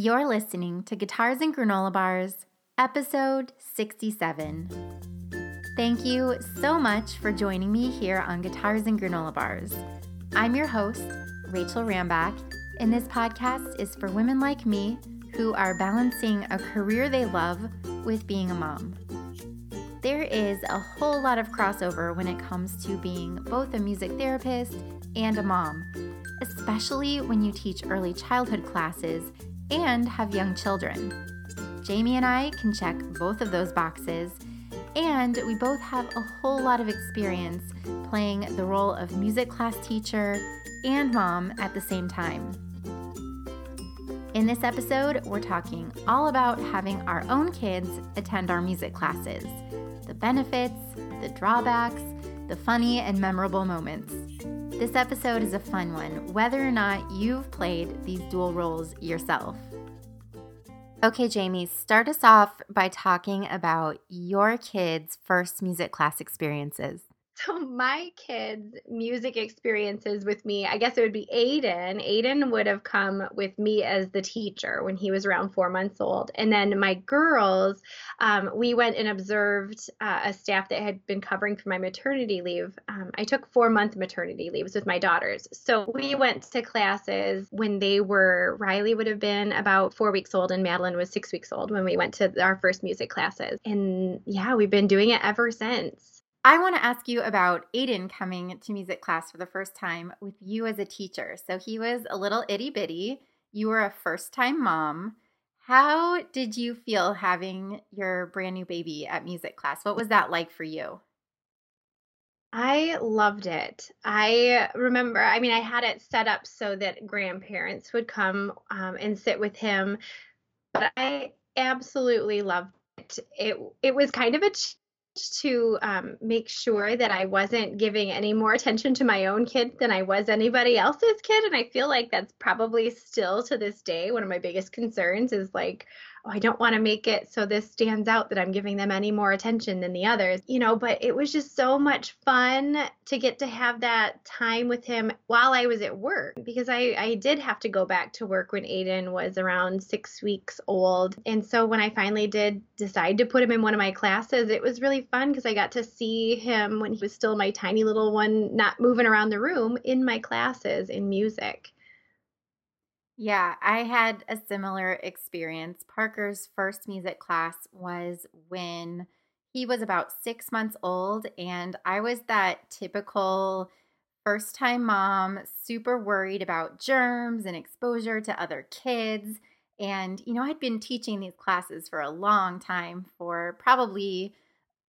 You're listening to Guitars and Granola Bars, episode 67. Thank you so much for joining me here on Guitars and Granola Bars. I'm your host, Rachel Rambach, and this podcast is for women like me who are balancing a career they love with being a mom. There is a whole lot of crossover when it comes to being both a music therapist and a mom, especially when you teach early childhood classes and have young children. Jamie and I can check both of those boxes, and we both have a whole lot of experience playing the role of music class teacher and mom at the same time. In this episode, we're talking all about having our own kids attend our music classes the benefits, the drawbacks, the funny and memorable moments. This episode is a fun one, whether or not you've played these dual roles yourself. Okay, Jamie, start us off by talking about your kids' first music class experiences. So my kids' music experiences with me, I guess it would be Aiden. Aiden would have come with me as the teacher when he was around four months old, and then my girls, um, we went and observed uh, a staff that had been covering for my maternity leave. Um, I took four month maternity leaves with my daughters, so we went to classes when they were. Riley would have been about four weeks old, and Madeline was six weeks old when we went to our first music classes, and yeah, we've been doing it ever since. I want to ask you about Aiden coming to music class for the first time with you as a teacher. So he was a little itty bitty. You were a first time mom. How did you feel having your brand new baby at music class? What was that like for you? I loved it. I remember, I mean, I had it set up so that grandparents would come um, and sit with him, but I absolutely loved it. It it was kind of a to um, make sure that I wasn't giving any more attention to my own kid than I was anybody else's kid. And I feel like that's probably still to this day one of my biggest concerns is like, oh, I don't want to make it so this stands out that I'm giving them any more attention than the others, you know, but it was just so much fun to get to have that time with him while I was at work because I, I did have to go back to work when Aiden was around six weeks old. And so when I finally did decide to put him in one of my classes, it was really fun because I got to see him when he was still my tiny little one, not moving around the room in my classes in music. Yeah, I had a similar experience. Parker's first music class was when he was about six months old, and I was that typical first time mom, super worried about germs and exposure to other kids. And, you know, I'd been teaching these classes for a long time, for probably,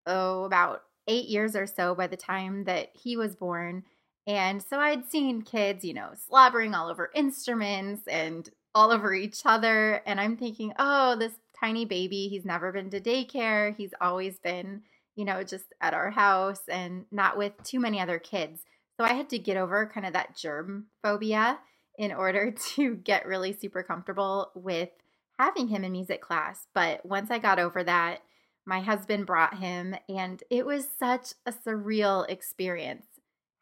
oh, about eight years or so by the time that he was born. And so I'd seen kids, you know, slobbering all over instruments and all over each other. And I'm thinking, oh, this tiny baby, he's never been to daycare. He's always been, you know, just at our house and not with too many other kids. So I had to get over kind of that germ phobia in order to get really super comfortable with having him in music class. But once I got over that, my husband brought him, and it was such a surreal experience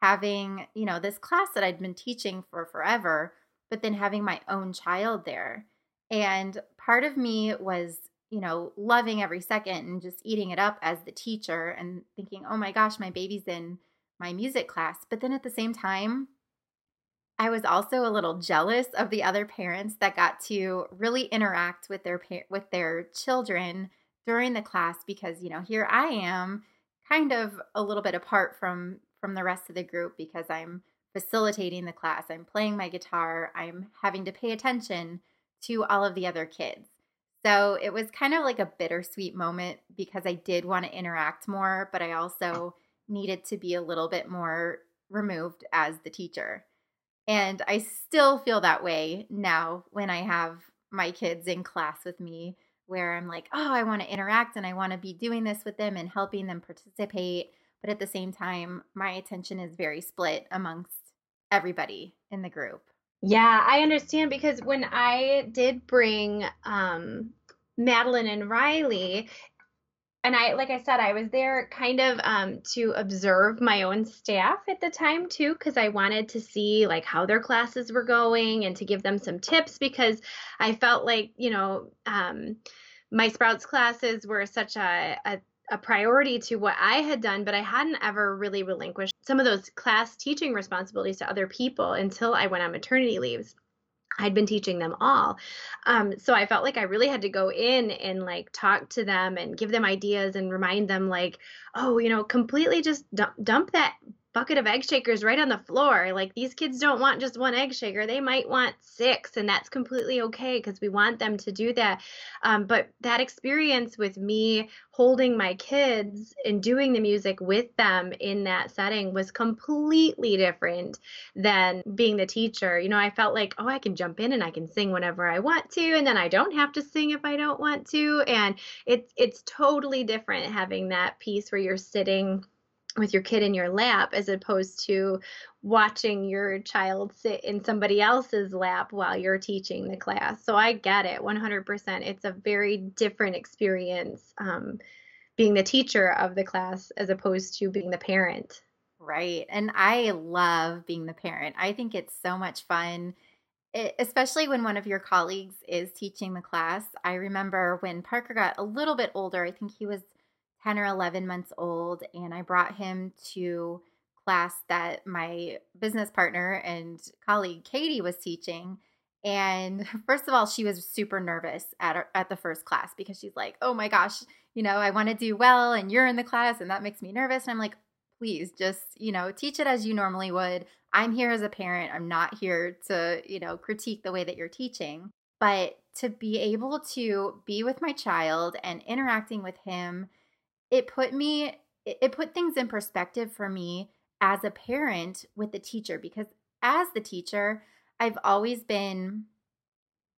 having, you know, this class that I'd been teaching for forever, but then having my own child there. And part of me was, you know, loving every second and just eating it up as the teacher and thinking, oh my gosh, my baby's in my music class. But then at the same time, I was also a little jealous of the other parents that got to really interact with their with their children during the class because you know here I am kind of a little bit apart from from the rest of the group because I'm facilitating the class, I'm playing my guitar, I'm having to pay attention to all of the other kids. So it was kind of like a bittersweet moment because I did want to interact more, but I also needed to be a little bit more removed as the teacher. And I still feel that way now when I have my kids in class with me, where I'm like, oh, I want to interact and I want to be doing this with them and helping them participate. But at the same time, my attention is very split amongst everybody in the group. Yeah, I understand because when I did bring um, Madeline and Riley, and I, like I said, I was there kind of um, to observe my own staff at the time too, because I wanted to see like how their classes were going and to give them some tips because I felt like, you know, um, my Sprouts classes were such a, a a priority to what I had done, but I hadn't ever really relinquished some of those class teaching responsibilities to other people until I went on maternity leaves. I'd been teaching them all. Um, so I felt like I really had to go in and like talk to them and give them ideas and remind them, like, oh, you know, completely just dump, dump that bucket of egg shakers right on the floor. Like these kids don't want just one egg shaker, they might want six, and that's completely okay because we want them to do that. Um, but that experience with me holding my kids and doing the music with them in that setting was completely different than being the teacher. You know, I felt like, oh, I can jump in and I can sing whenever I want to, and then I don't have to sing if I don't want to. And it's it's totally different having that piece where you're sitting with your kid in your lap as opposed to watching your child sit in somebody else's lap while you're teaching the class. So I get it 100%. It's a very different experience um, being the teacher of the class as opposed to being the parent. Right. And I love being the parent. I think it's so much fun. It, especially when one of your colleagues is teaching the class. I remember when Parker got a little bit older, I think he was 10 or 11 months old, and I brought him to class that my business partner and colleague Katie was teaching. And first of all, she was super nervous at at the first class because she's like, "Oh my gosh, you know, I want to do well, and you're in the class, and that makes me nervous." And I'm like, "Please, just you know, teach it as you normally would. I'm here as a parent. I'm not here to you know critique the way that you're teaching." But to be able to be with my child and interacting with him it put me it put things in perspective for me as a parent with the teacher because as the teacher I've always been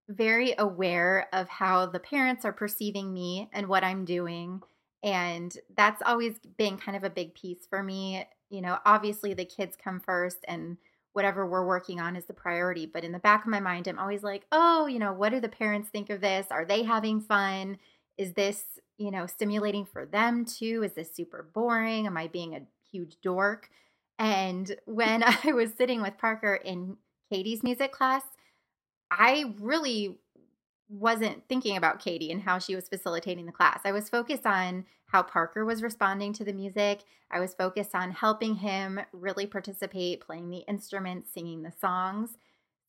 very aware of how the parents are perceiving me and what I'm doing and that's always been kind of a big piece for me. You know obviously the kids come first and whatever we're working on is the priority but in the back of my mind I'm always like oh you know what do the parents think of this? Are they having fun is this you know, stimulating for them too? Is this super boring? Am I being a huge dork? And when I was sitting with Parker in Katie's music class, I really wasn't thinking about Katie and how she was facilitating the class. I was focused on how Parker was responding to the music. I was focused on helping him really participate, playing the instruments, singing the songs.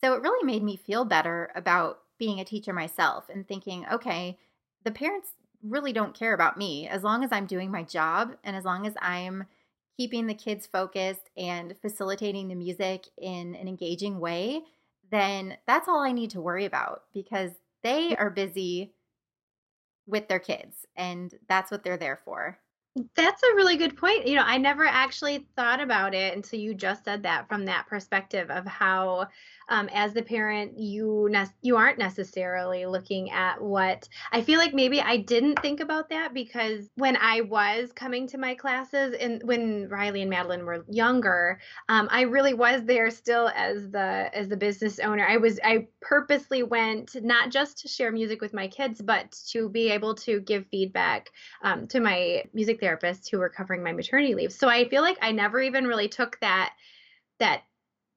So it really made me feel better about being a teacher myself and thinking, okay, the parents really don't care about me as long as I'm doing my job and as long as I'm keeping the kids focused and facilitating the music in an engaging way, then that's all I need to worry about because they are busy with their kids and that's what they're there for. That's a really good point. You know, I never actually thought about it until you just said that from that perspective of how um, as the parent you ne- you aren't necessarily looking at what i feel like maybe i didn't think about that because when i was coming to my classes and when riley and madeline were younger um, i really was there still as the as the business owner. I was i purposely went not just to share music with my kids but to be able to give feedback um, to my music therapists who were covering my maternity leave. So i feel like i never even really took that that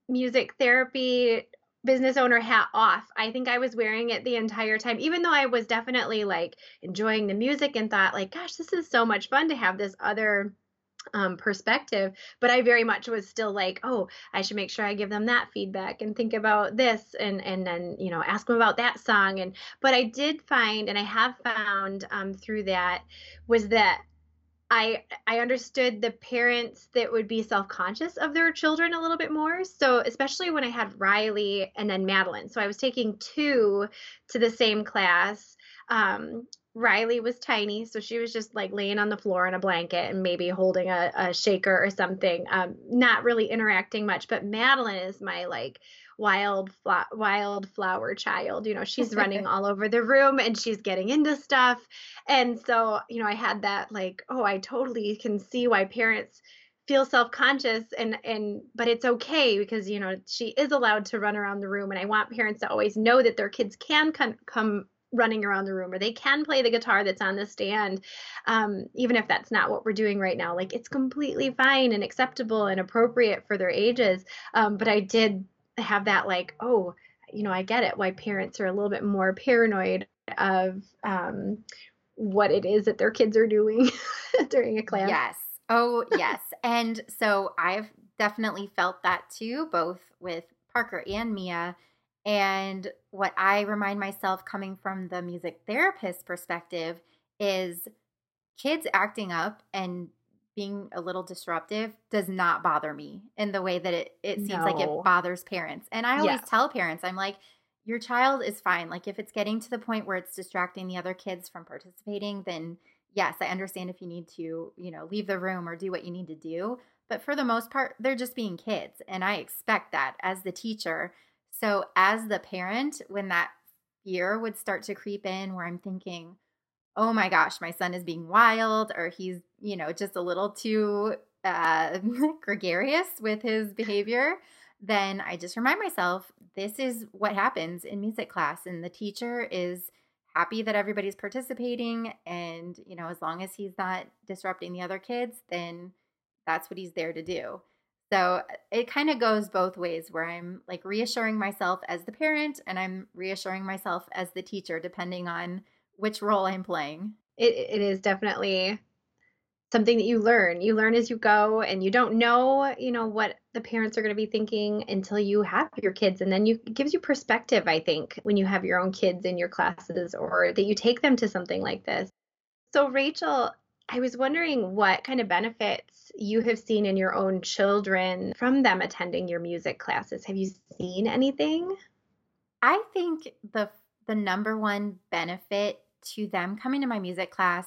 music therapy business owner hat off. I think I was wearing it the entire time, even though I was definitely like enjoying the music and thought, like, gosh, this is so much fun to have this other um, perspective. But I very much was still like, oh, I should make sure I give them that feedback and think about this and and then you know ask them about that song. And but I did find, and I have found um, through that, was that I I understood the parents that would be self-conscious of their children a little bit more. So especially when I had Riley and then Madeline. So I was taking two to the same class. Um, Riley was tiny, so she was just like laying on the floor in a blanket and maybe holding a, a shaker or something, um, not really interacting much. But Madeline is my like wild wildflower child you know she's running all over the room and she's getting into stuff and so you know i had that like oh i totally can see why parents feel self-conscious and and but it's okay because you know she is allowed to run around the room and i want parents to always know that their kids can come come running around the room or they can play the guitar that's on the stand um, even if that's not what we're doing right now. Like it's completely fine and acceptable and appropriate for their ages um, but i did have that like oh you know i get it. Why parents are a little bit more paranoid of um, what it is that their kids are doing during a class. Yes. Oh yes. And so i've definitely felt that too both with parker and mia and what I remind myself coming from the music therapist perspective is kids acting up and being a little disruptive does not bother me in the way that it, it seems no. like it bothers parents. And I always tell parents, I'm like, your child is fine. Like if it's getting to the point where it's distracting the other kids from participating, then yes, I understand if you need to, you know, leave the room or do what you need to do. But for the most part, they're just being kids. And I expect that as the teacher. So, as the parent, when that fear would start to creep in, where I'm thinking, oh my gosh, my son is being wild, or he's, you know, just a little too uh, gregarious with his behavior, then I just remind myself this is what happens in music class. And the teacher is happy that everybody's participating. And, you know, as long as he's not disrupting the other kids, then that's what he's there to do. So it kind of goes both ways where I'm like reassuring myself as the parent and I'm reassuring myself as the teacher, depending on which role I'm playing. It, it is definitely something that you learn. You learn as you go and you don't know, you know, what the parents are going to be thinking until you have your kids. And then you, it gives you perspective, I think, when you have your own kids in your classes or that you take them to something like this. So, Rachel, I was wondering what kind of benefits you have seen in your own children from them attending your music classes. Have you seen anything? I think the the number one benefit to them coming to my music class,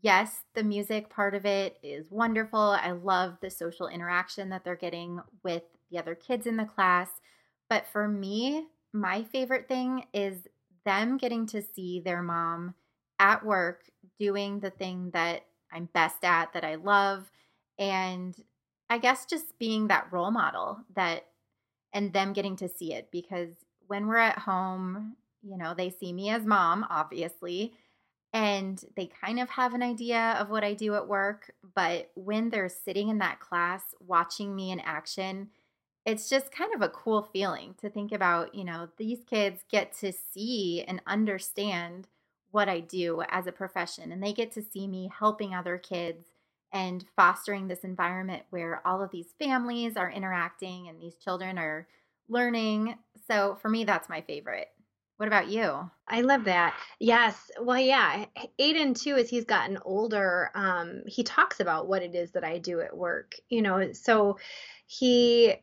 yes, the music part of it is wonderful. I love the social interaction that they're getting with the other kids in the class, but for me, my favorite thing is them getting to see their mom at work doing the thing that I'm best at, that I love. And I guess just being that role model that, and them getting to see it because when we're at home, you know, they see me as mom, obviously, and they kind of have an idea of what I do at work. But when they're sitting in that class watching me in action, it's just kind of a cool feeling to think about, you know, these kids get to see and understand what I do as a profession. And they get to see me helping other kids and fostering this environment where all of these families are interacting and these children are learning. So for me, that's my favorite. What about you? I love that. Yes. Well, yeah. Aiden too, as he's gotten older, um, he talks about what it is that I do at work. You know, so he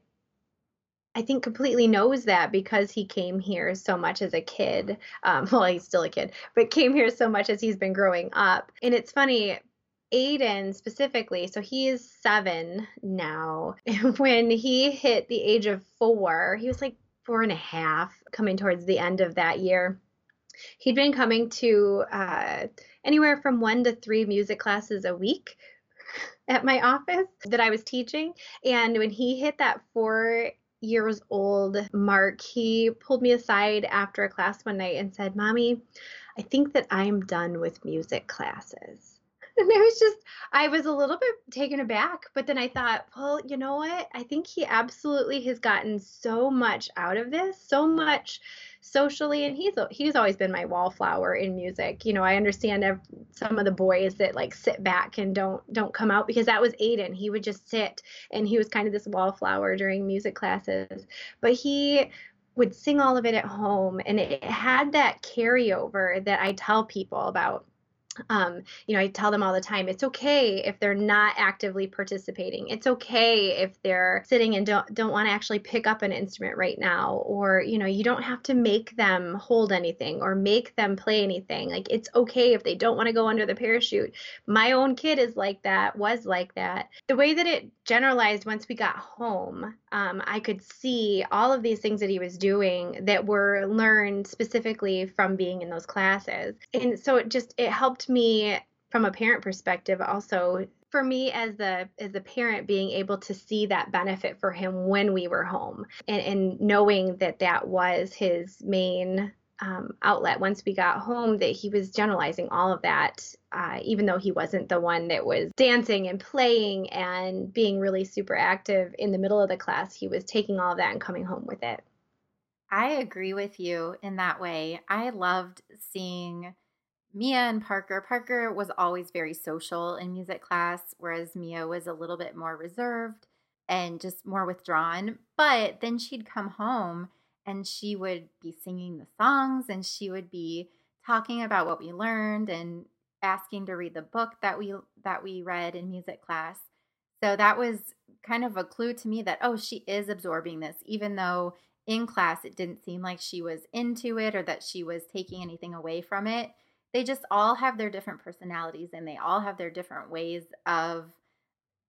I think completely knows that because he came here so much as a kid. Um, well, he's still a kid, but came here so much as he's been growing up. And it's funny, Aiden specifically, so he is seven now. when he hit the age of four, he was like four and a half, coming towards the end of that year. He'd been coming to uh, anywhere from one to three music classes a week at my office that I was teaching. And when he hit that four years old Mark, he pulled me aside after a class one night and said, Mommy, I think that I'm done with music classes. And I was just, I was a little bit taken aback, but then I thought, well, you know what? I think he absolutely has gotten so much out of this, so much socially and he's he's always been my wallflower in music. You know i understand some of the boys that like sit back and don't don't come out because that was aiden. He would just sit and he was kind of this wallflower during music classes. But he would sing all of it at home and it had that carryover that i tell people about um, you know, I tell them all the time, it's okay if they're not actively participating. It's okay if they're sitting and don't don't want to actually pick up an instrument right now, or you know, you don't have to make them hold anything or make them play anything. Like it's okay if they don't want to go under the parachute. My own kid is like that, was like that. The way that it generalized once we got home, um, I could see all of these things that he was doing that were learned specifically from being in those classes, and so it just it helped helped me from a parent perspective also for me as the as a parent being able to see that benefit for him when we were home and, and knowing that that was his main um, outlet once we got home that he was generalizing all of that, uh, even though he wasn't the one that was dancing and playing and being really super active in the middle of the class. He was taking all of that and coming home with it. I agree with you in that way. I loved seeing Mia and Parker. Parker was always very social in music class, whereas Mia was a little bit more reserved and just more withdrawn. But then she'd come home and she would be singing the songs and she would be talking about what we learned and asking to read the book that we that we read in music class. So that was kind of a clue to me that oh, she is absorbing this even though in class it didn't seem like she was into it or that she was taking anything away from it. They just all have their different personalities and they all have their different ways of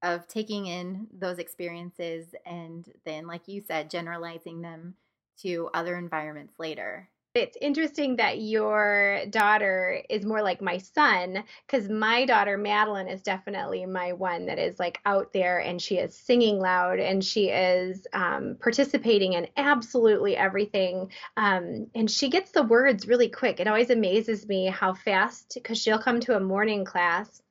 of taking in those experiences and then like you said generalizing them to other environments later. It's interesting that your daughter is more like my son because my daughter Madeline is definitely my one that is like out there and she is singing loud and she is um, participating in absolutely everything. Um, and she gets the words really quick. It always amazes me how fast because she'll come to a morning class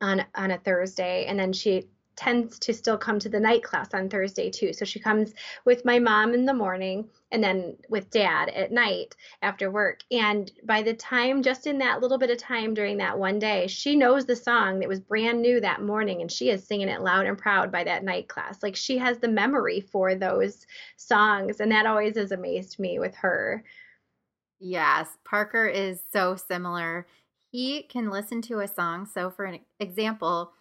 on on a Thursday and then she tends to still come to the night class on Thursday too. So she comes with my mom in the morning and then with dad at night after work. And by the time, just in that little bit of time during that one day, she knows the song that was brand new that morning and she is singing it loud and proud by that night class. Like she has the memory for those songs. And that always has amazed me with her. Yes, Parker is so similar. He can listen to a song. So, for an example,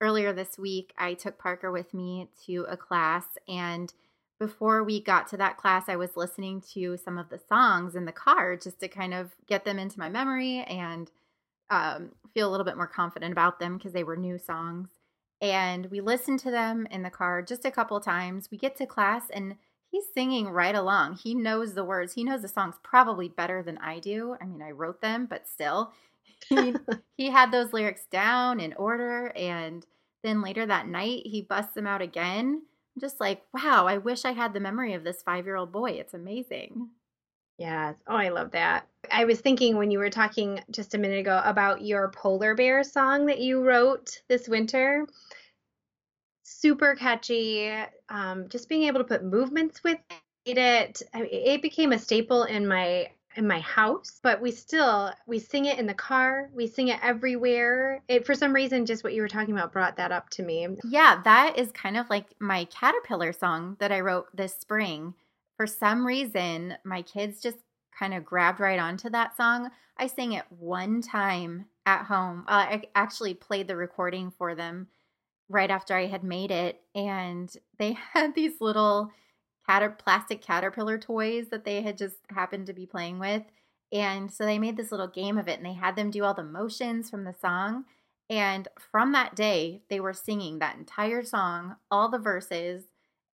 earlier this week, I took Parker with me to a class. And before we got to that class, I was listening to some of the songs in the car just to kind of get them into my memory and um, feel a little bit more confident about them because they were new songs. And we listened to them in the car just a couple times. We get to class and he's singing right along. He knows the words. He knows the songs probably better than I do. I mean, I wrote them, but still, he, he had those lyrics down in order. And then later that night, he busts them out again. I'm just like, wow, I wish I had the memory of this five year old boy. It's amazing. Yes. Oh, I love that. I was thinking when you were talking just a minute ago about your polar bear song that you wrote this winter. Super catchy. Um, just being able to put movements with it. It became a staple in my in my house, but we still we sing it in the car, we sing it everywhere. It for some reason just what you were talking about brought that up to me. Yeah, that is kind of like my caterpillar song that I wrote this spring. For some reason, my kids just kind of grabbed right onto that song. I sang it one time at home. Uh, I actually played the recording for them right after I had made it, and they had these little cater- plastic caterpillar toys that they had just happened to be playing with. And so they made this little game of it and they had them do all the motions from the song. And from that day, they were singing that entire song, all the verses,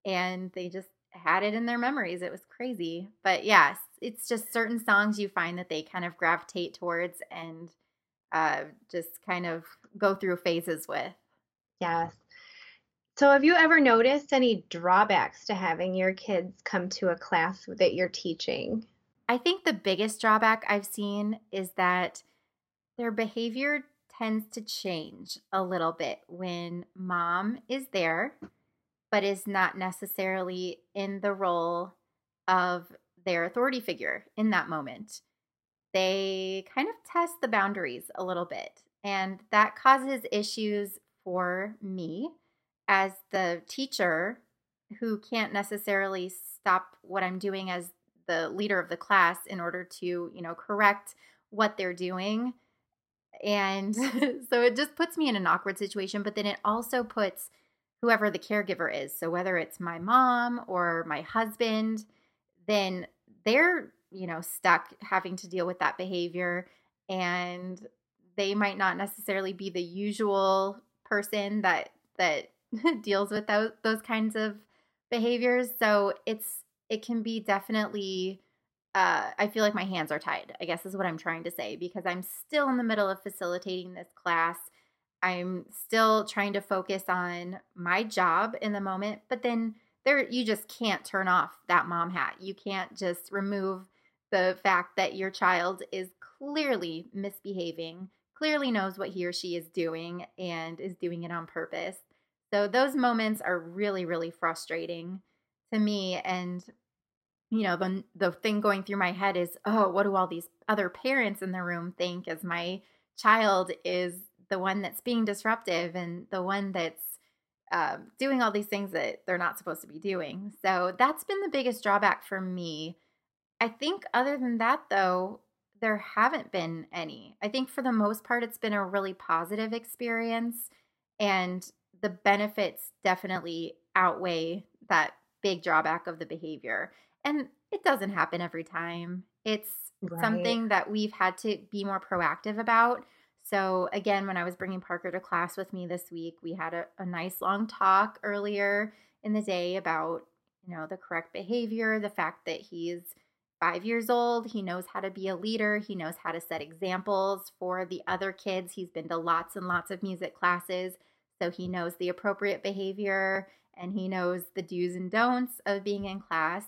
and they just had it in their memories. It was crazy. But yes, it's just certain songs you find that they kind of gravitate towards and uh, just kind of go through phases with. Yes. So, have you ever noticed any drawbacks to having your kids come to a class that you're teaching? I think the biggest drawback I've seen is that their behavior tends to change a little bit when mom is there, but is not necessarily in the role of their authority figure in that moment. They kind of test the boundaries a little bit, and that causes issues for me as the teacher who can't necessarily stop what I'm doing as the leader of the class in order to, you know, correct what they're doing. And so it just puts me in an awkward situation, but then it also puts whoever the caregiver is. So whether it's my mom or my husband, then they're, you know, stuck having to deal with that behavior and they might not necessarily be the usual person that that deals with those those kinds of behaviors. So it's it can be definitely uh, I feel like my hands are tied, I guess is what I'm trying to say, because I'm still in the middle of facilitating this class. I'm still trying to focus on my job in the moment, but then there you just can't turn off that mom hat. You can't just remove the fact that your child is clearly misbehaving, clearly knows what he or she is doing, and is doing it on purpose. So those moments are really, really frustrating to me. And, you know, the, the thing going through my head is, oh, what do all these other parents in the room think as my child is the one that's being disruptive and the one that's um, doing all these things that they're not supposed to be doing. So that's been the biggest drawback for me. I think, other than that, though, there haven't been any. I think for the most part, it's been a really positive experience, and the benefits definitely outweigh that big drawback of the behavior. And it doesn't happen every time. It's right. something that we've had to be more proactive about. So, again, when I was bringing Parker to class with me this week, we had a, a nice long talk earlier in the day about, you know, the correct behavior, the fact that he's five years old. He knows how to be a leader. He knows how to set examples for the other kids. He's been to lots and lots of music classes. So he knows the appropriate behavior and he knows the do's and don'ts of being in class.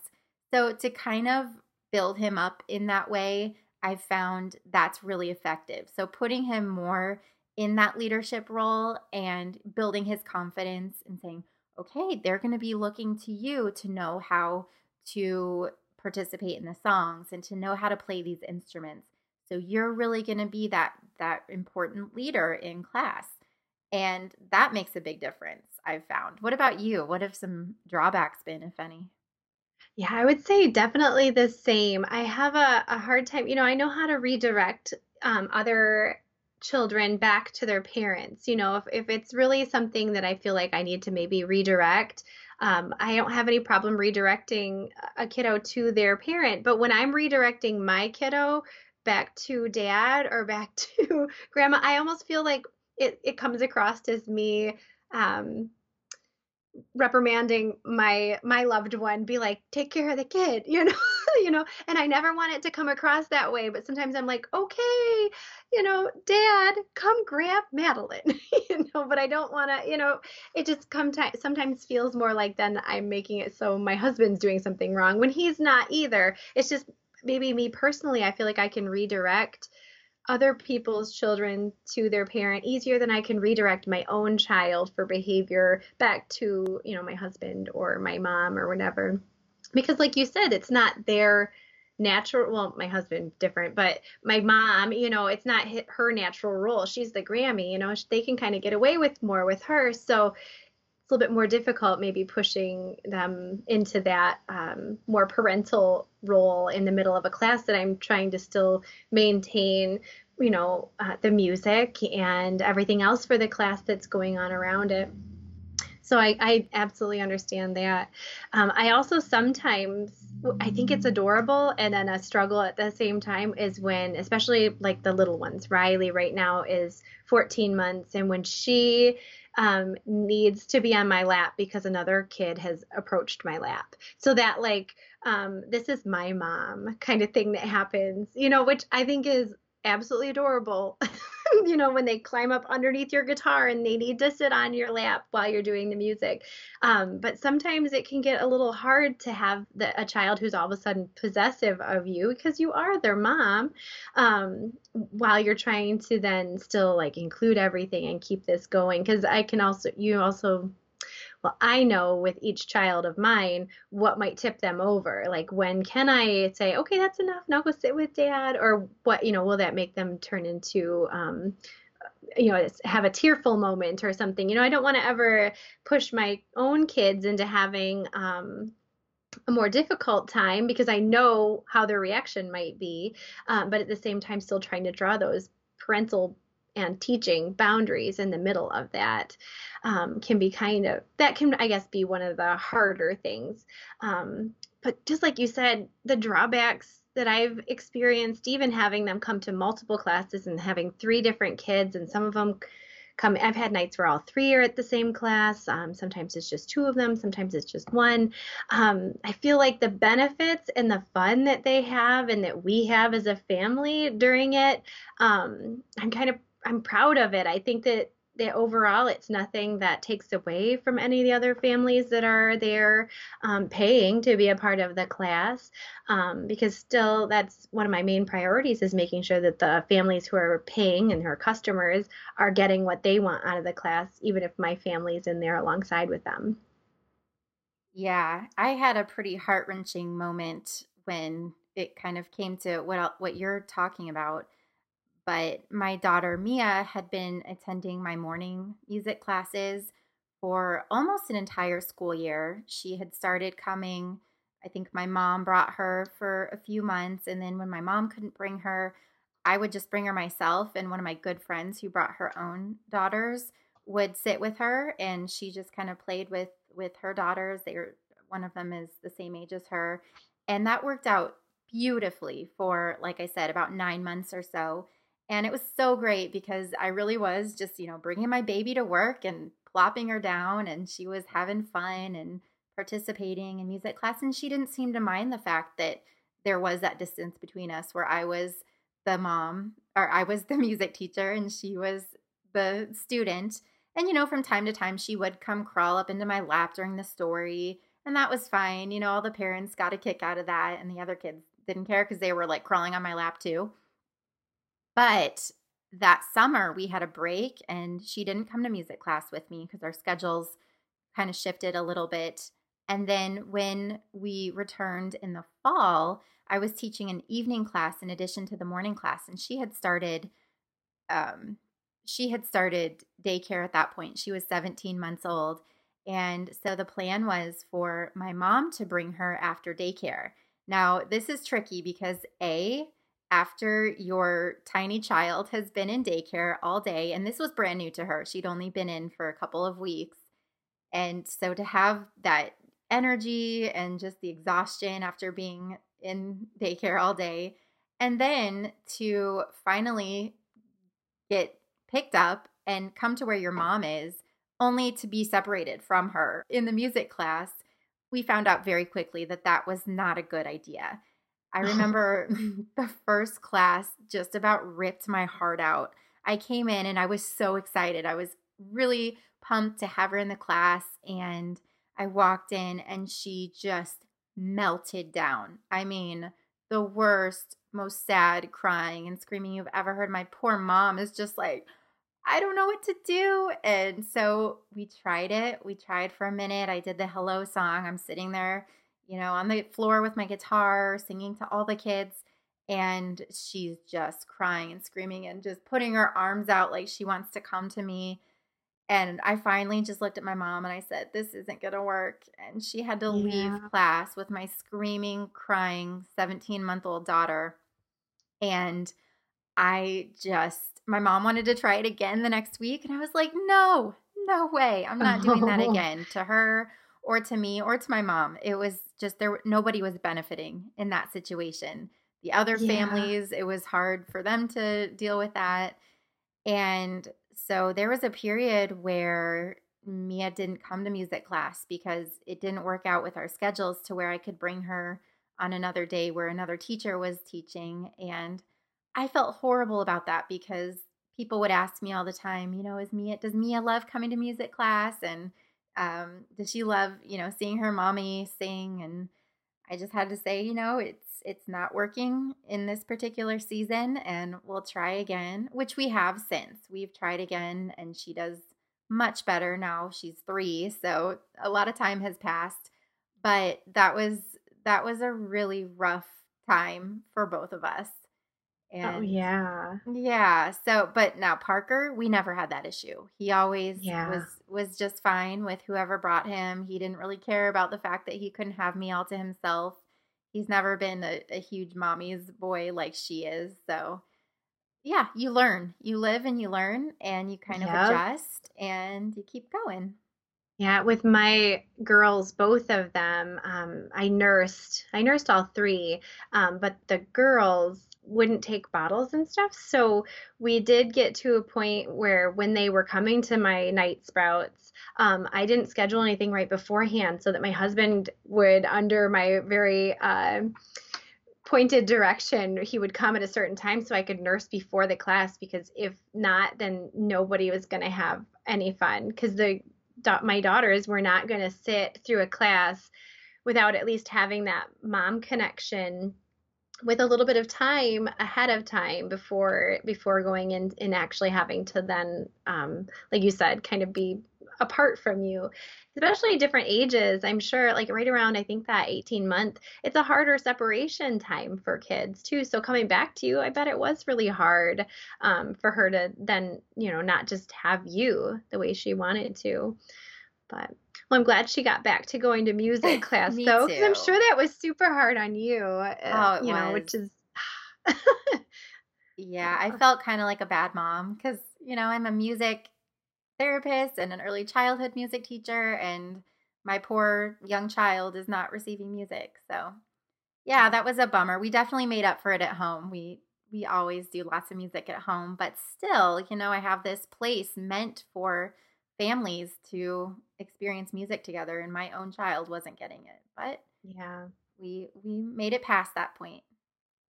So to kind of build him up in that way, I've found that's really effective. So putting him more in that leadership role and building his confidence and saying, okay, they're going to be looking to you to know how to participate in the songs and to know how to play these instruments. So you're really going to be that that important leader in class. And that makes a big difference, I've found. What about you? What have some drawbacks been, if any? Yeah, I would say definitely the same. I have a, a hard time, you know, I know how to redirect um, other children back to their parents. You know, if, if it's really something that I feel like I need to maybe redirect, um, I don't have any problem redirecting a kiddo to their parent. But when I'm redirecting my kiddo back to dad or back to grandma, I almost feel like it, it comes across as me um, reprimanding my my loved one be like take care of the kid you know you know and i never want it to come across that way but sometimes i'm like okay you know dad come grab madeline you know but i don't want to you know it just come t- sometimes feels more like then i'm making it so my husband's doing something wrong when he's not either. It's just maybe me personally i feel like i can redirect other people's children to their parent easier than I can redirect my own child for behavior back to, you know, my husband or my mom or whatever. Because like you said, it's not their natural well my husband different but my mom you know it's not her natural role she's the grammy you know they can kind of get away with more with her so a little bit more difficult maybe pushing them into that um, more parental role in the middle of a class that i'm trying to still maintain you know uh, the music and everything else for the class that's going on around it so I, I absolutely understand that. Um, I also sometimes I think it's adorable and then a struggle at the same time is when, especially like the little ones. Riley right now is 14 months, and when she um, needs to be on my lap because another kid has approached my lap. So that like um, this is my mom kind of thing that happens, you know, which I think is absolutely adorable. you know, when they climb up underneath your guitar and they need to sit on your lap while you're doing the music. Um, but sometimes it can get a little hard to have the, a child who's all of a sudden possessive of you because you are their mom um, while you're trying to then still like include everything and keep this going. Because I can also, you also well, I know with each child of mine what might tip them over. Like, when can I say, okay, that's enough, now go sit with dad? Or what, you know, will that make them turn into, um, you know, have a tearful moment or something? You know, I don't want to ever push my own kids into having, um, a more difficult time because I know how their reaction might be, um, but at the same time, still trying to draw those parental and teaching boundaries in the middle of that um, can be kind of that can I guess be one of the harder things. Um, but just like you said, the drawbacks that I've experienced, even having them come to multiple classes and having three different kids, and some of them come. I've had nights where all three are at the same class. Um, sometimes it's just two of them. Sometimes it's just one. Um, I feel like the benefits and the fun that they have and that we have as a family during it, um, I'm kind of I'm proud of it. I think that they, overall, it's nothing that takes away from any of the other families that are there um, paying to be a part of the class. Um, because still, that's one of my main priorities is making sure that the families who are paying and are customers are getting what they want out of the class, even if my family's in there alongside with them. Yeah, I had a pretty heart wrenching moment when it kind of came to what what you're talking about. But my daughter Mia had been attending my morning music classes for almost an entire school year. She had started coming. I think my mom brought her for a few months, and then when my mom couldn't bring her, I would just bring her myself. And one of my good friends who brought her own daughters would sit with her, and she just kind of played with with her daughters. They were one of them is the same age as her, and that worked out beautifully for, like I said, about nine months or so. And it was so great because I really was just, you know, bringing my baby to work and plopping her down, and she was having fun and participating in music class. And she didn't seem to mind the fact that there was that distance between us where I was the mom or I was the music teacher and she was the student. And, you know, from time to time, she would come crawl up into my lap during the story. And that was fine. You know, all the parents got a kick out of that. And the other kids didn't care because they were like crawling on my lap too. But that summer, we had a break and she didn't come to music class with me because our schedules kind of shifted a little bit. And then when we returned in the fall, I was teaching an evening class in addition to the morning class. And she had started um, she had started daycare at that point. She was 17 months old. And so the plan was for my mom to bring her after daycare. Now, this is tricky because A, after your tiny child has been in daycare all day, and this was brand new to her, she'd only been in for a couple of weeks. And so to have that energy and just the exhaustion after being in daycare all day, and then to finally get picked up and come to where your mom is, only to be separated from her. In the music class, we found out very quickly that that was not a good idea. I remember the first class just about ripped my heart out. I came in and I was so excited. I was really pumped to have her in the class. And I walked in and she just melted down. I mean, the worst, most sad crying and screaming you've ever heard. My poor mom is just like, I don't know what to do. And so we tried it. We tried for a minute. I did the hello song. I'm sitting there, you know, on the floor with my guitar, singing to all the kids. And she's just crying and screaming and just putting her arms out like she wants to come to me. And I finally just looked at my mom and I said, This isn't going to work. And she had to yeah. leave class with my screaming, crying 17 month old daughter. And I just my mom wanted to try it again the next week. And I was like, no, no way. I'm not doing that again to her or to me or to my mom. It was just there, nobody was benefiting in that situation. The other yeah. families, it was hard for them to deal with that. And so there was a period where Mia didn't come to music class because it didn't work out with our schedules to where I could bring her on another day where another teacher was teaching. And I felt horrible about that because people would ask me all the time, you know, is Mia does Mia love coming to music class and um, does she love, you know, seeing her mommy sing and I just had to say, you know, it's it's not working in this particular season and we'll try again, which we have since. We've tried again and she does much better now. She's 3, so a lot of time has passed, but that was that was a really rough time for both of us. Oh, and oh yeah. Yeah. So but now Parker, we never had that issue. He always yeah. was was just fine with whoever brought him. He didn't really care about the fact that he couldn't have me all to himself. He's never been a, a huge mommy's boy like she is. So yeah, you learn. You live and you learn and you kind of yep. adjust and you keep going. Yeah, with my girls, both of them, um, I nursed. I nursed all three, um, but the girls, wouldn't take bottles and stuff. So we did get to a point where when they were coming to my night sprouts, um, I didn't schedule anything right beforehand so that my husband would, under my very uh, pointed direction he would come at a certain time so i could nurse before the class because if not then nobody was going to have any fun because the my daughters were not going to sit through a class without at least having that mom connection with a little bit of time ahead of time before before going in and actually having to then um, like you said kind of be apart from you especially different ages. I'm sure like right around i think that 18 month it's a harder separation time for kids too. So coming back to you i bet it was really hard um, for her to then you know not just have you the way she wanted to. But well i'm glad she got back to going to music class though because i'm sure that was super hard on you uh, oh, you was. know which is yeah i felt kind of like a bad mom because you know i'm a music therapist and an early childhood music teacher, and my poor young child is not receiving music. So, yeah, that was a bummer. We definitely made up for it at home. We we always do lots of music at home, but still, you know, I have this place meant for families to experience music together and my own child wasn't getting it. But yeah, we we made it past that point.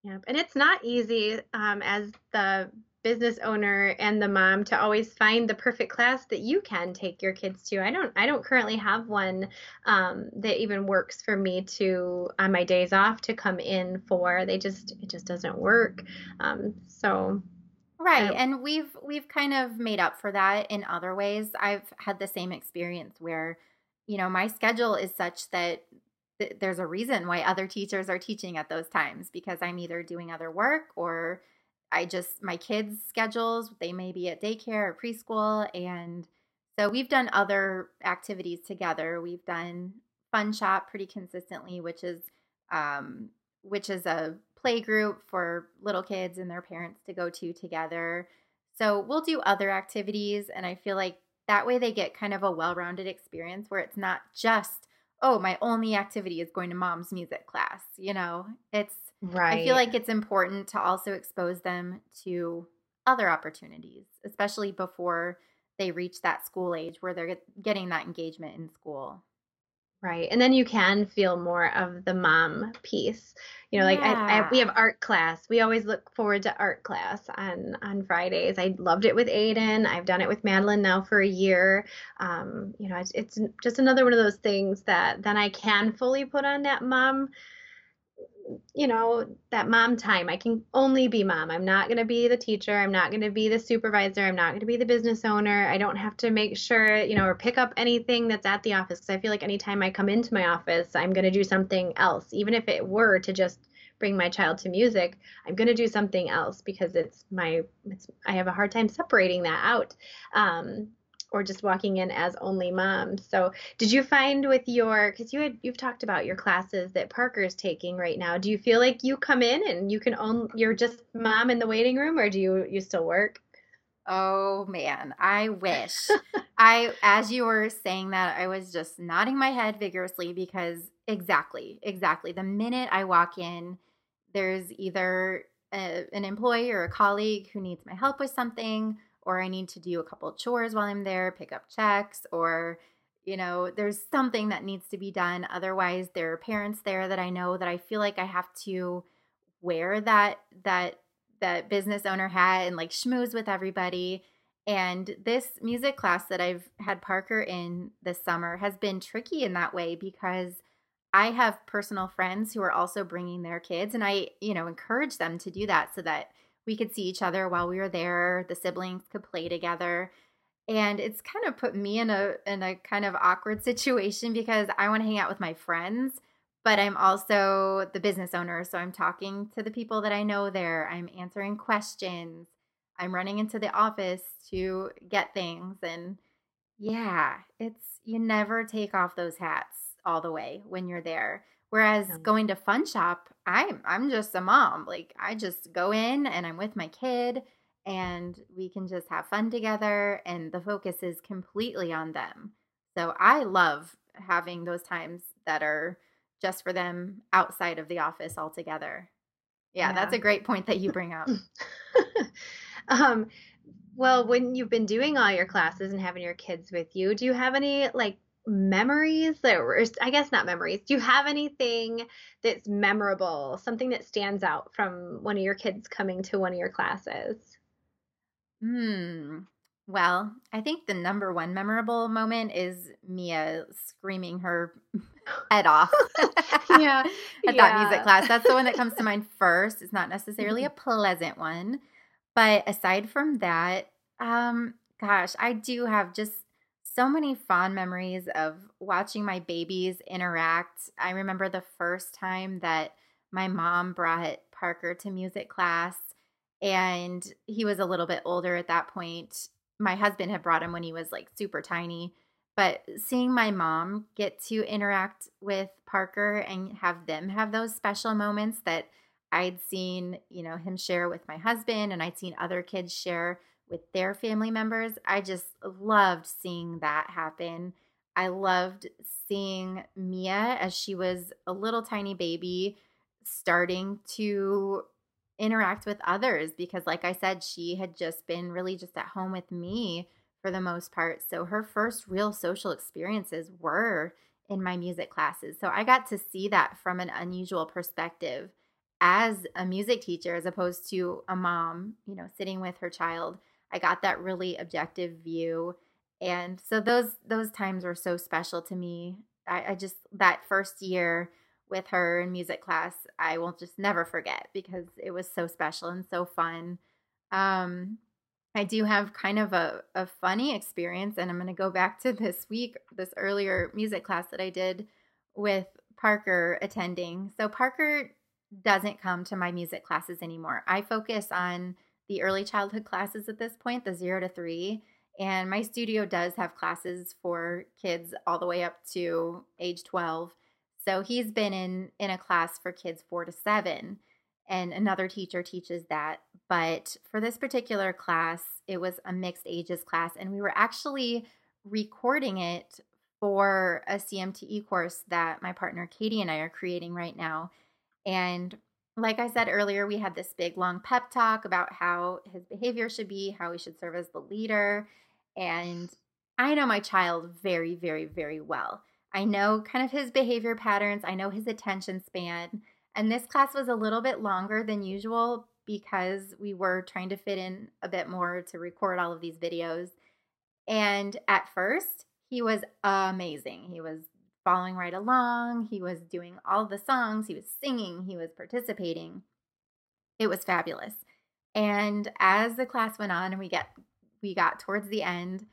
Yeah, and it's not easy um, as the business owner and the mom to always find the perfect class that you can take your kids to. I don't I don't currently have one um, that even works for me to on my days off to come in for. They just it just doesn't work. Um, so Right. And we've we've kind of made up for that in other ways. I've had the same experience where you know, my schedule is such that th- there's a reason why other teachers are teaching at those times because I'm either doing other work or I just, my kids' schedules, they may be at daycare or preschool. And so we've done other activities together. We've done Fun Shop pretty consistently, which is, um, which is a play group for little kids and their parents to go to together. So we'll do other activities. And I feel like that way they get kind of a well rounded experience where it's not just, oh, my only activity is going to mom's music class. You know, it's, Right. I feel like it's important to also expose them to other opportunities, especially before they reach that school age where they're getting that engagement in school. Right. And then you can feel more of the mom piece. You know, like yeah. I, I, we have art class. We always look forward to art class on on Fridays. I loved it with Aiden. I've done it with Madeline now for a year. Um, you know, it's, it's just another one of those things that then I can fully put on that mom you know, that mom time. I can only be mom. I'm not going to be the teacher. I'm not going to be the supervisor. I'm not going to be the business owner. I don't have to make sure, you know, or pick up anything that's at the office because I feel like anytime I come into my office, I'm going to do something else. Even if it were to just bring my child to music, I'm going to do something else because it's my, it's, I have a hard time separating that out. Um, or just walking in as only mom. So, did you find with your cuz you had you've talked about your classes that Parker's taking right now. Do you feel like you come in and you can own you're just mom in the waiting room or do you you still work? Oh man, I wish. I as you were saying that, I was just nodding my head vigorously because exactly, exactly. The minute I walk in, there's either a, an employee or a colleague who needs my help with something or I need to do a couple chores while I'm there, pick up checks, or you know, there's something that needs to be done. Otherwise, there are parents there that I know that I feel like I have to wear that that that business owner hat and like schmooze with everybody. And this music class that I've had Parker in this summer has been tricky in that way because I have personal friends who are also bringing their kids and I, you know, encourage them to do that so that we could see each other while we were there. The siblings could play together. And it's kind of put me in a in a kind of awkward situation because I want to hang out with my friends, but I'm also the business owner, so I'm talking to the people that I know there. I'm answering questions. I'm running into the office to get things and yeah, it's you never take off those hats all the way when you're there. Whereas going to Fun Shop, I'm I'm just a mom. Like I just go in and I'm with my kid and we can just have fun together and the focus is completely on them. So I love having those times that are just for them outside of the office altogether. Yeah, yeah. that's a great point that you bring up. um well, when you've been doing all your classes and having your kids with you, do you have any like memories that were, I guess not memories. Do you have anything that's memorable, something that stands out from one of your kids coming to one of your classes? Hmm. Well, I think the number one memorable moment is Mia screaming her head off. yeah. At yeah. that music class. That's the one that comes to mind first. It's not necessarily a mm-hmm. pleasant one. But aside from that, um, gosh, I do have just so many fond memories of watching my babies interact. I remember the first time that my mom brought Parker to music class, and he was a little bit older at that point. My husband had brought him when he was like super tiny. But seeing my mom get to interact with Parker and have them have those special moments that I'd seen, you know, him share with my husband and I'd seen other kids share with their family members. I just loved seeing that happen. I loved seeing Mia as she was a little tiny baby starting to interact with others because like I said she had just been really just at home with me for the most part. So her first real social experiences were in my music classes. So I got to see that from an unusual perspective as a music teacher as opposed to a mom, you know, sitting with her child. I got that really objective view. And so those those times were so special to me. I, I just that first year with her in music class, I will just never forget because it was so special and so fun. Um, I do have kind of a, a funny experience, and I'm going to go back to this week, this earlier music class that I did with Parker attending. So, Parker doesn't come to my music classes anymore. I focus on the early childhood classes at this point, the zero to three. And my studio does have classes for kids all the way up to age 12. So he's been in in a class for kids 4 to 7 and another teacher teaches that. But for this particular class, it was a mixed ages class, and we were actually recording it for a CMTE course that my partner Katie and I are creating right now. And like I said earlier, we had this big long pep talk about how his behavior should be, how he should serve as the leader. And I know my child very, very, very well. I know kind of his behavior patterns, I know his attention span. And this class was a little bit longer than usual because we were trying to fit in a bit more to record all of these videos. And at first, he was amazing. He was following right along, he was doing all the songs, he was singing, he was participating. It was fabulous. And as the class went on and we get we got towards the end,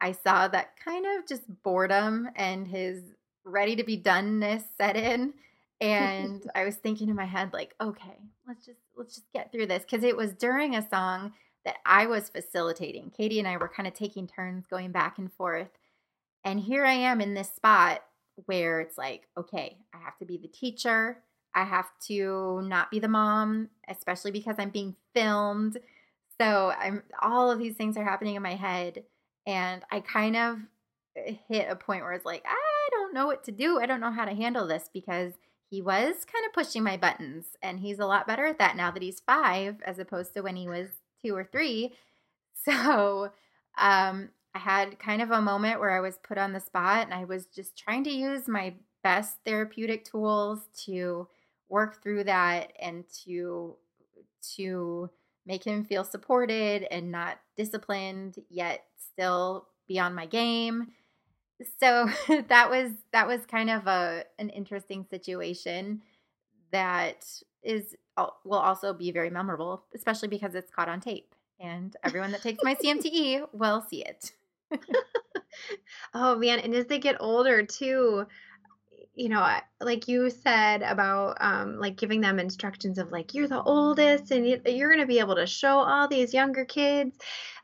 I saw that kind of just boredom and his ready to be doneness set in and I was thinking in my head like, okay, let's just let's just get through this because it was during a song that I was facilitating. Katie and I were kind of taking turns going back and forth. And here I am in this spot where it's like, okay, I have to be the teacher. I have to not be the mom, especially because I'm being filmed. So I'm all of these things are happening in my head and I kind of hit a point where it's like, I don't know what to do. I don't know how to handle this because he was kind of pushing my buttons and he's a lot better at that now that he's five as opposed to when he was two or three so um, i had kind of a moment where i was put on the spot and i was just trying to use my best therapeutic tools to work through that and to to make him feel supported and not disciplined yet still be on my game so that was that was kind of a an interesting situation that is will also be very memorable, especially because it's caught on tape and everyone that takes my CMTE will see it. oh man, and as they get older too, you know, like you said about um, like giving them instructions of like you're the oldest and you're going to be able to show all these younger kids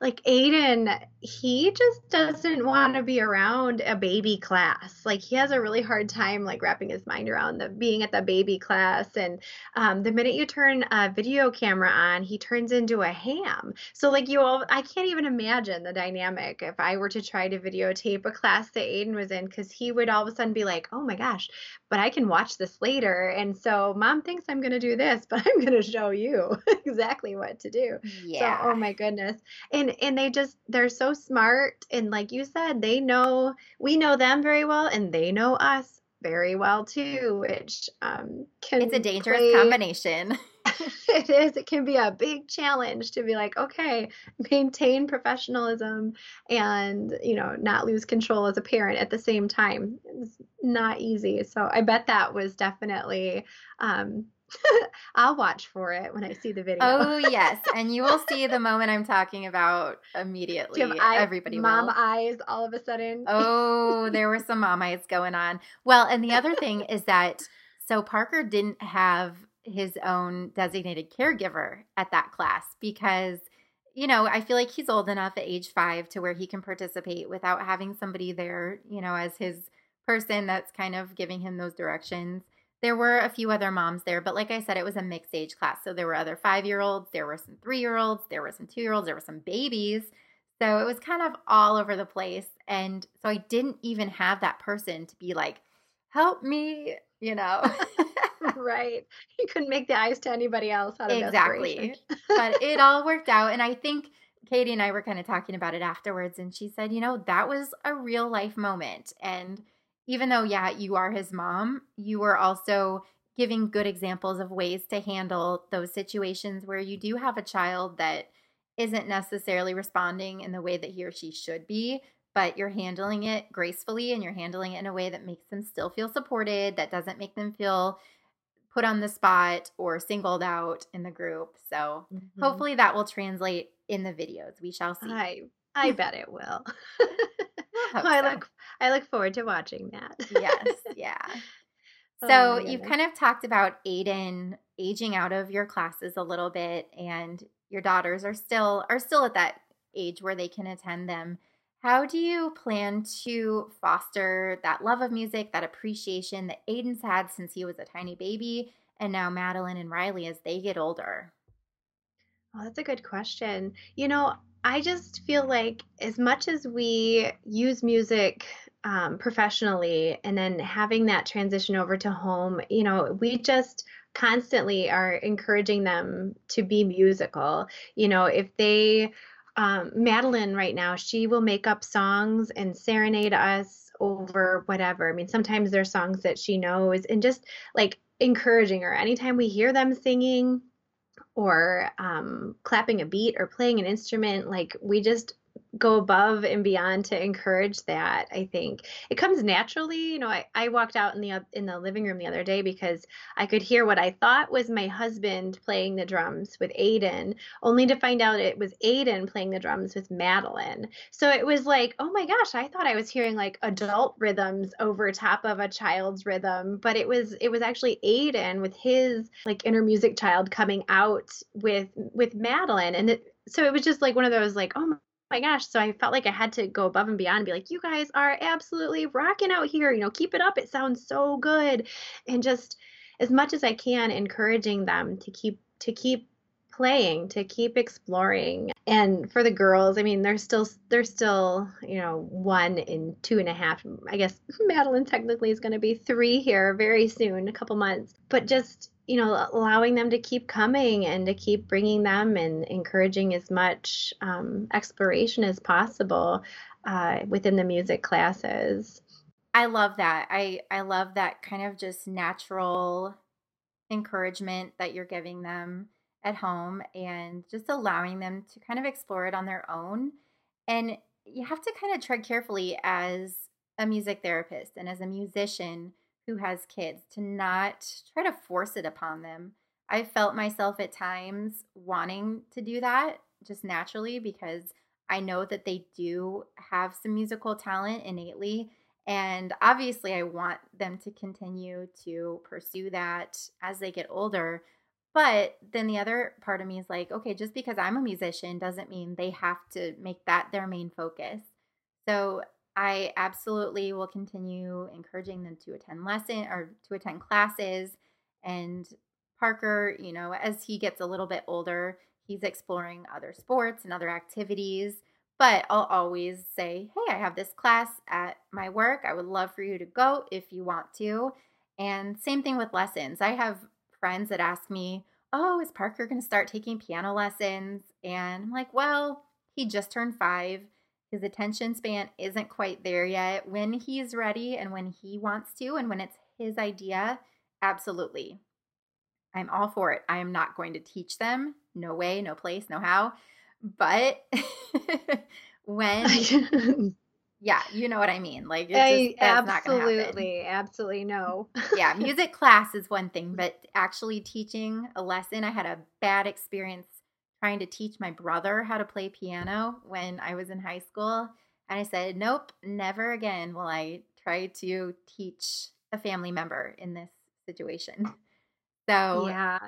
like Aiden, he just doesn't want to be around a baby class. Like he has a really hard time like wrapping his mind around the being at the baby class. And um, the minute you turn a video camera on, he turns into a ham. So like you all, I can't even imagine the dynamic if I were to try to videotape a class that Aiden was in, because he would all of a sudden be like, "Oh my gosh, but I can watch this later. And so mom thinks I'm going to do this, but I'm going to show you exactly what to do. Yeah. So, oh my goodness. And and they just they're so smart and like you said, they know we know them very well and they know us very well too, which um can It's a dangerous play, combination. it is. It can be a big challenge to be like, okay, maintain professionalism and, you know, not lose control as a parent at the same time. It's not easy. So I bet that was definitely um, I'll watch for it when I see the video. Oh yes, and you will see the moment I'm talking about immediately. Eye, Everybody mom will. eyes all of a sudden. oh, there were some mom eyes going on. Well, and the other thing is that so Parker didn't have his own designated caregiver at that class because you know i feel like he's old enough at age five to where he can participate without having somebody there you know as his person that's kind of giving him those directions. There were a few other moms there but like i said it was a mixed age class. So there were other five year olds there were some three year olds there were some two year olds there were some babies. So it was kind of all over the place. And so i didn't even have that person to be like help me you know right. You couldn't make the eyes to anybody else out of exactly. but it all worked out, and I think Katie and I were kind of talking about it afterwards, and she said, you know, that was a real life moment, and even though yeah, you are his mom, you were also giving good examples of ways to handle those situations where you do have a child that isn't necessarily responding in the way that he or she should be, but you're handling it gracefully and you're handling it in a way that makes them still feel supported, that doesn't make them feel put on the spot or singled out in the group. So mm-hmm. hopefully that will translate in the videos. We shall see. I I bet it will. I, I so. look I look forward to watching that. yes, yeah. Oh so oh you've kind of talked about Aiden aging out of your classes a little bit and your daughters are still are still at that age where they can attend them. How do you plan to foster that love of music, that appreciation that Aiden's had since he was a tiny baby, and now Madeline and Riley as they get older? Well, that's a good question. You know, I just feel like as much as we use music um, professionally and then having that transition over to home, you know, we just constantly are encouraging them to be musical. You know, if they um, Madeline right now, she will make up songs and serenade us over whatever. I mean, sometimes there's songs that she knows, and just like encouraging her. Anytime we hear them singing or um, clapping a beat or playing an instrument, like we just go above and beyond to encourage that i think. It comes naturally you know i, I walked out in the in the living room the other day because i could hear what i thought was my husband playing the drums with aiden only to find out it was aiden playing the drums with madeline. So it was like oh my gosh i thought i was hearing like adult rhythms over top of a child's rhythm but it was it was actually aiden with his like inner music child coming out with with madeline. And it, so it was just like one of those like oh my gosh. So I felt like I had to go above and beyond and be like, you guys are absolutely rocking out here. You know, keep it up. It sounds so good. And just as much as I can, encouraging them to keep to keep playing to keep exploring and for the girls i mean they're still they're still you know one in two and a half i guess madeline technically is going to be three here very soon a couple months but just you know, allowing them to keep coming and to keep bringing them and encouraging as much um, exploration as possible uh, within the music classes. I love that. I I love that kind of just natural encouragement that you're giving them at home and just allowing them to kind of explore it on their own. And you have to kind of tread carefully as a music therapist and as a musician who has kids to not try to force it upon them. I felt myself at times wanting to do that just naturally because I know that they do have some musical talent innately. And obviously, I want them to continue to pursue that as they get older. But then the other part of me is like, okay, just because I'm a musician doesn't mean they have to make that their main focus. So I absolutely will continue encouraging them to attend lesson or to attend classes. And Parker, you know, as he gets a little bit older, he's exploring other sports and other activities. But I'll always say, hey, I have this class at my work. I would love for you to go if you want to. And same thing with lessons. I have friends that ask me, Oh, is Parker going to start taking piano lessons? And I'm like, Well, he just turned five. His attention span isn't quite there yet. When he's ready and when he wants to, and when it's his idea, absolutely. I'm all for it. I am not going to teach them. No way, no place, no how. But when yeah, you know what I mean. Like it's just, absolutely, absolutely no. yeah, music class is one thing, but actually teaching a lesson, I had a bad experience trying to teach my brother how to play piano when I was in high school. And I said, nope, never again will I try to teach a family member in this situation. So, yeah.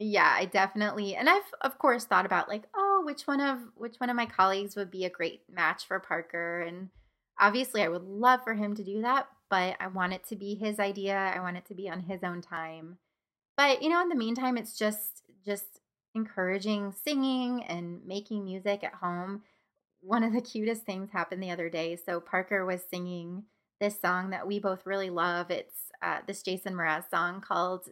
Yeah, I definitely and I've of course thought about like, oh, which one of which one of my colleagues would be a great match for Parker and obviously I would love for him to do that, but I want it to be his idea. I want it to be on his own time. But, you know, in the meantime, it's just just encouraging singing and making music at home. One of the cutest things happened the other day. So Parker was singing this song that we both really love. It's uh, this Jason Mraz song called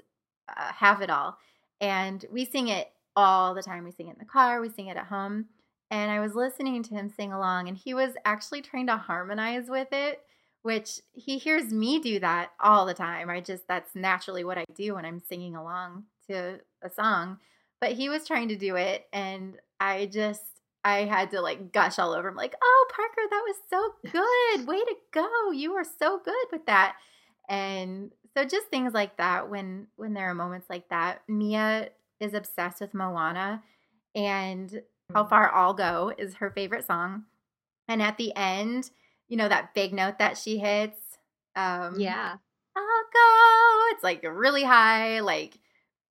uh, "Have It All," and we sing it all the time. We sing it in the car. We sing it at home. And I was listening to him sing along, and he was actually trying to harmonize with it, which he hears me do that all the time. I just, that's naturally what I do when I'm singing along to a song but he was trying to do it and I just I had to like gush all over him like, "Oh, Parker, that was so good. Way to go. You were so good with that." And so just things like that when when there are moments like that. Mia is obsessed with Moana and How mm. Far I'll Go is her favorite song. And at the end, you know that big note that she hits um Yeah. I'll go. It's like really high like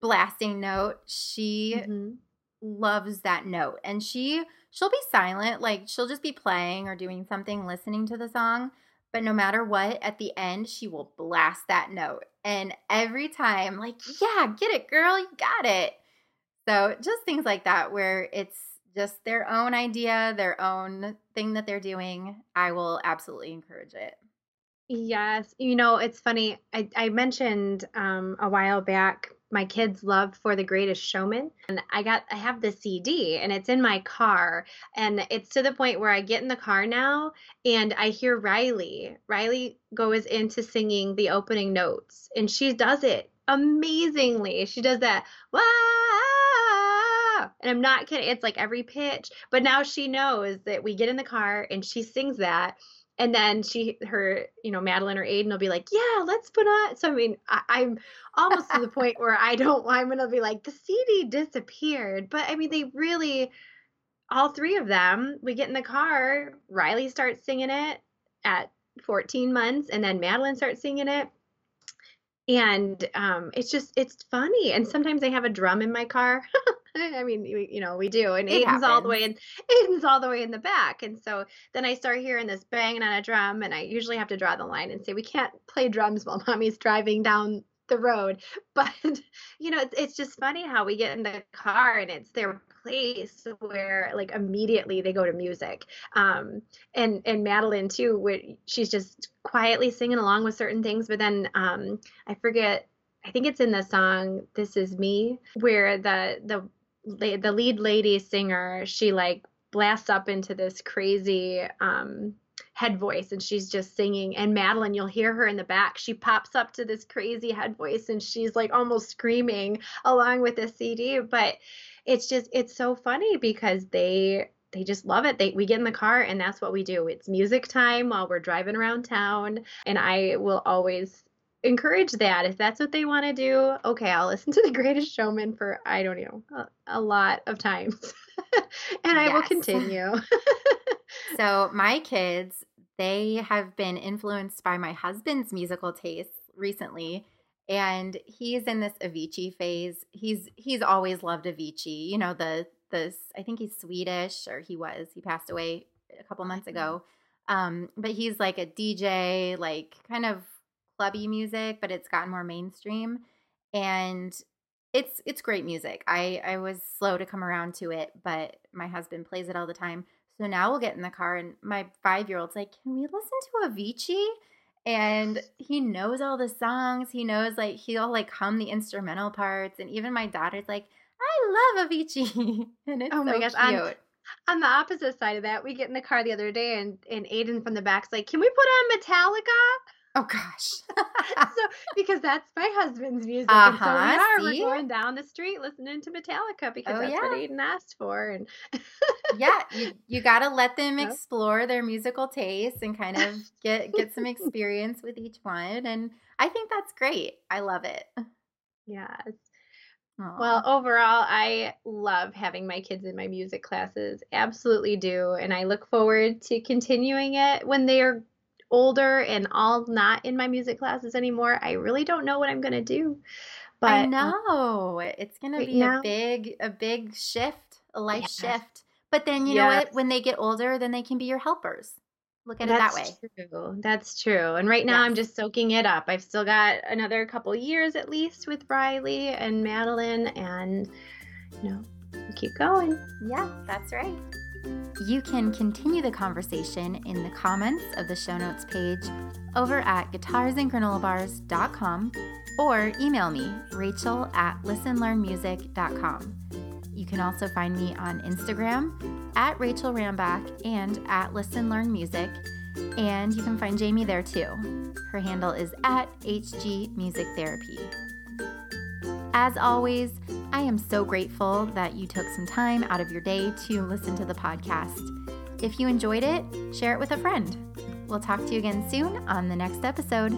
blasting note. She mm-hmm. loves that note. And she she'll be silent, like she'll just be playing or doing something listening to the song, but no matter what, at the end she will blast that note. And every time like, yeah, get it, girl, you got it. So, just things like that where it's just their own idea, their own thing that they're doing, I will absolutely encourage it. Yes. You know, it's funny. I, I mentioned um, a while back my kids love for the greatest showman. And i got i have the cd and it's in my car. And it's to the point where i get in the car now and i hear riley riley goes into singing the opening notes and she does it amazingly. She does that and i'm not kidding it's like every pitch. But now she knows that we get in the car and she sings that and then she her you know madeline or aiden will be like yeah let's put on so i mean I, am almost to the point where i don't i'm gonna be like the cd disappeared but i mean they really all three of them we get in the car riley starts singing it at 14 months and then madeline starts singing it. And um, it's just it's funny and sometimes i have a drum in my car I mean, we, you know, we do. And it Aiden's happens. all the way in Aiden's all the way in the back. And so then I start hearing this banging on a drum and I usually have to draw the line and say, we can't play drums while mommy's driving down the road. But you know, it's, it's just funny how we get in the car and it's their place where like immediately they go to music. Um, and and Madeline too, where she's just quietly singing along with certain things, but then um, I forget I think it's in the song "This Is Me" where the the the lead lady singer she like blasts up into this crazy um head voice and she's just singing and Madeline you'll hear her in the back she pops up to this crazy head voice and she's like almost screaming along with the CD but it's just it's so funny because they they just love it. They we get in the car and that's what we do. It's music time while we're driving around town and I will always encourage that. If that's what they want to do, okay, I'll listen to The Greatest Showman for, I don't know, a, a lot of times. and I yes. will continue. so, my kids, they have been influenced by my husband's musical tastes recently. And he's in this Avicii phase. He's he's always loved Avicii. You know, the the I think he's Swedish or he was. He passed away a couple months ago. Um, but he's like a DJ, like kind of clubby music, but it's gotten more mainstream. And it's it's great music. I I was slow to come around to it, but my husband plays it all the time. So now we'll get in the car and my 5-year-old's like, "Can we listen to Avicii?" and he knows all the songs. He knows like he'll like hum the instrumental parts, and even my daughter's like, "I love Avicii," and it's oh my so gosh, cute. On, on the opposite side of that, we get in the car the other day, and and Aiden from the back's like, "Can we put on Metallica?" Oh gosh. so because that's my husband's music. Uh-huh. And so we uh-huh, are. We're going down the street listening to Metallica because oh, that's yeah. what Aiden asked for. And yeah, you you gotta let them explore their musical tastes and kind of get get some experience with each one. And I think that's great. I love it. Yes. Aww. Well, overall, I love having my kids in my music classes. Absolutely do. And I look forward to continuing it when they are older and all not in my music classes anymore, I really don't know what I'm going to do. But I uh, know it's going to be a big, a big shift, a life shift. But then you yes. know what? When they get older, then they can be your helpers. Look at That's it that way. True. That's true. And right now, yes. I'm just soaking it up. I've still got another couple years at least with Riley and Madeline, and you know, keep going. Yeah, that's right. You can continue the conversation in the comments of the show notes page over at guitarsandgranolabars.com or email me, rachel at listenlearnmusic.com. You can also find me on Instagram at Rachel Rambach and at Listen Learn Music, and you can find Jamie there too. Her handle is at HG Music Therapy. As always, I am so grateful that you took some time out of your day to listen to the podcast. If you enjoyed it, share it with a friend. We'll talk to you again soon on the next episode.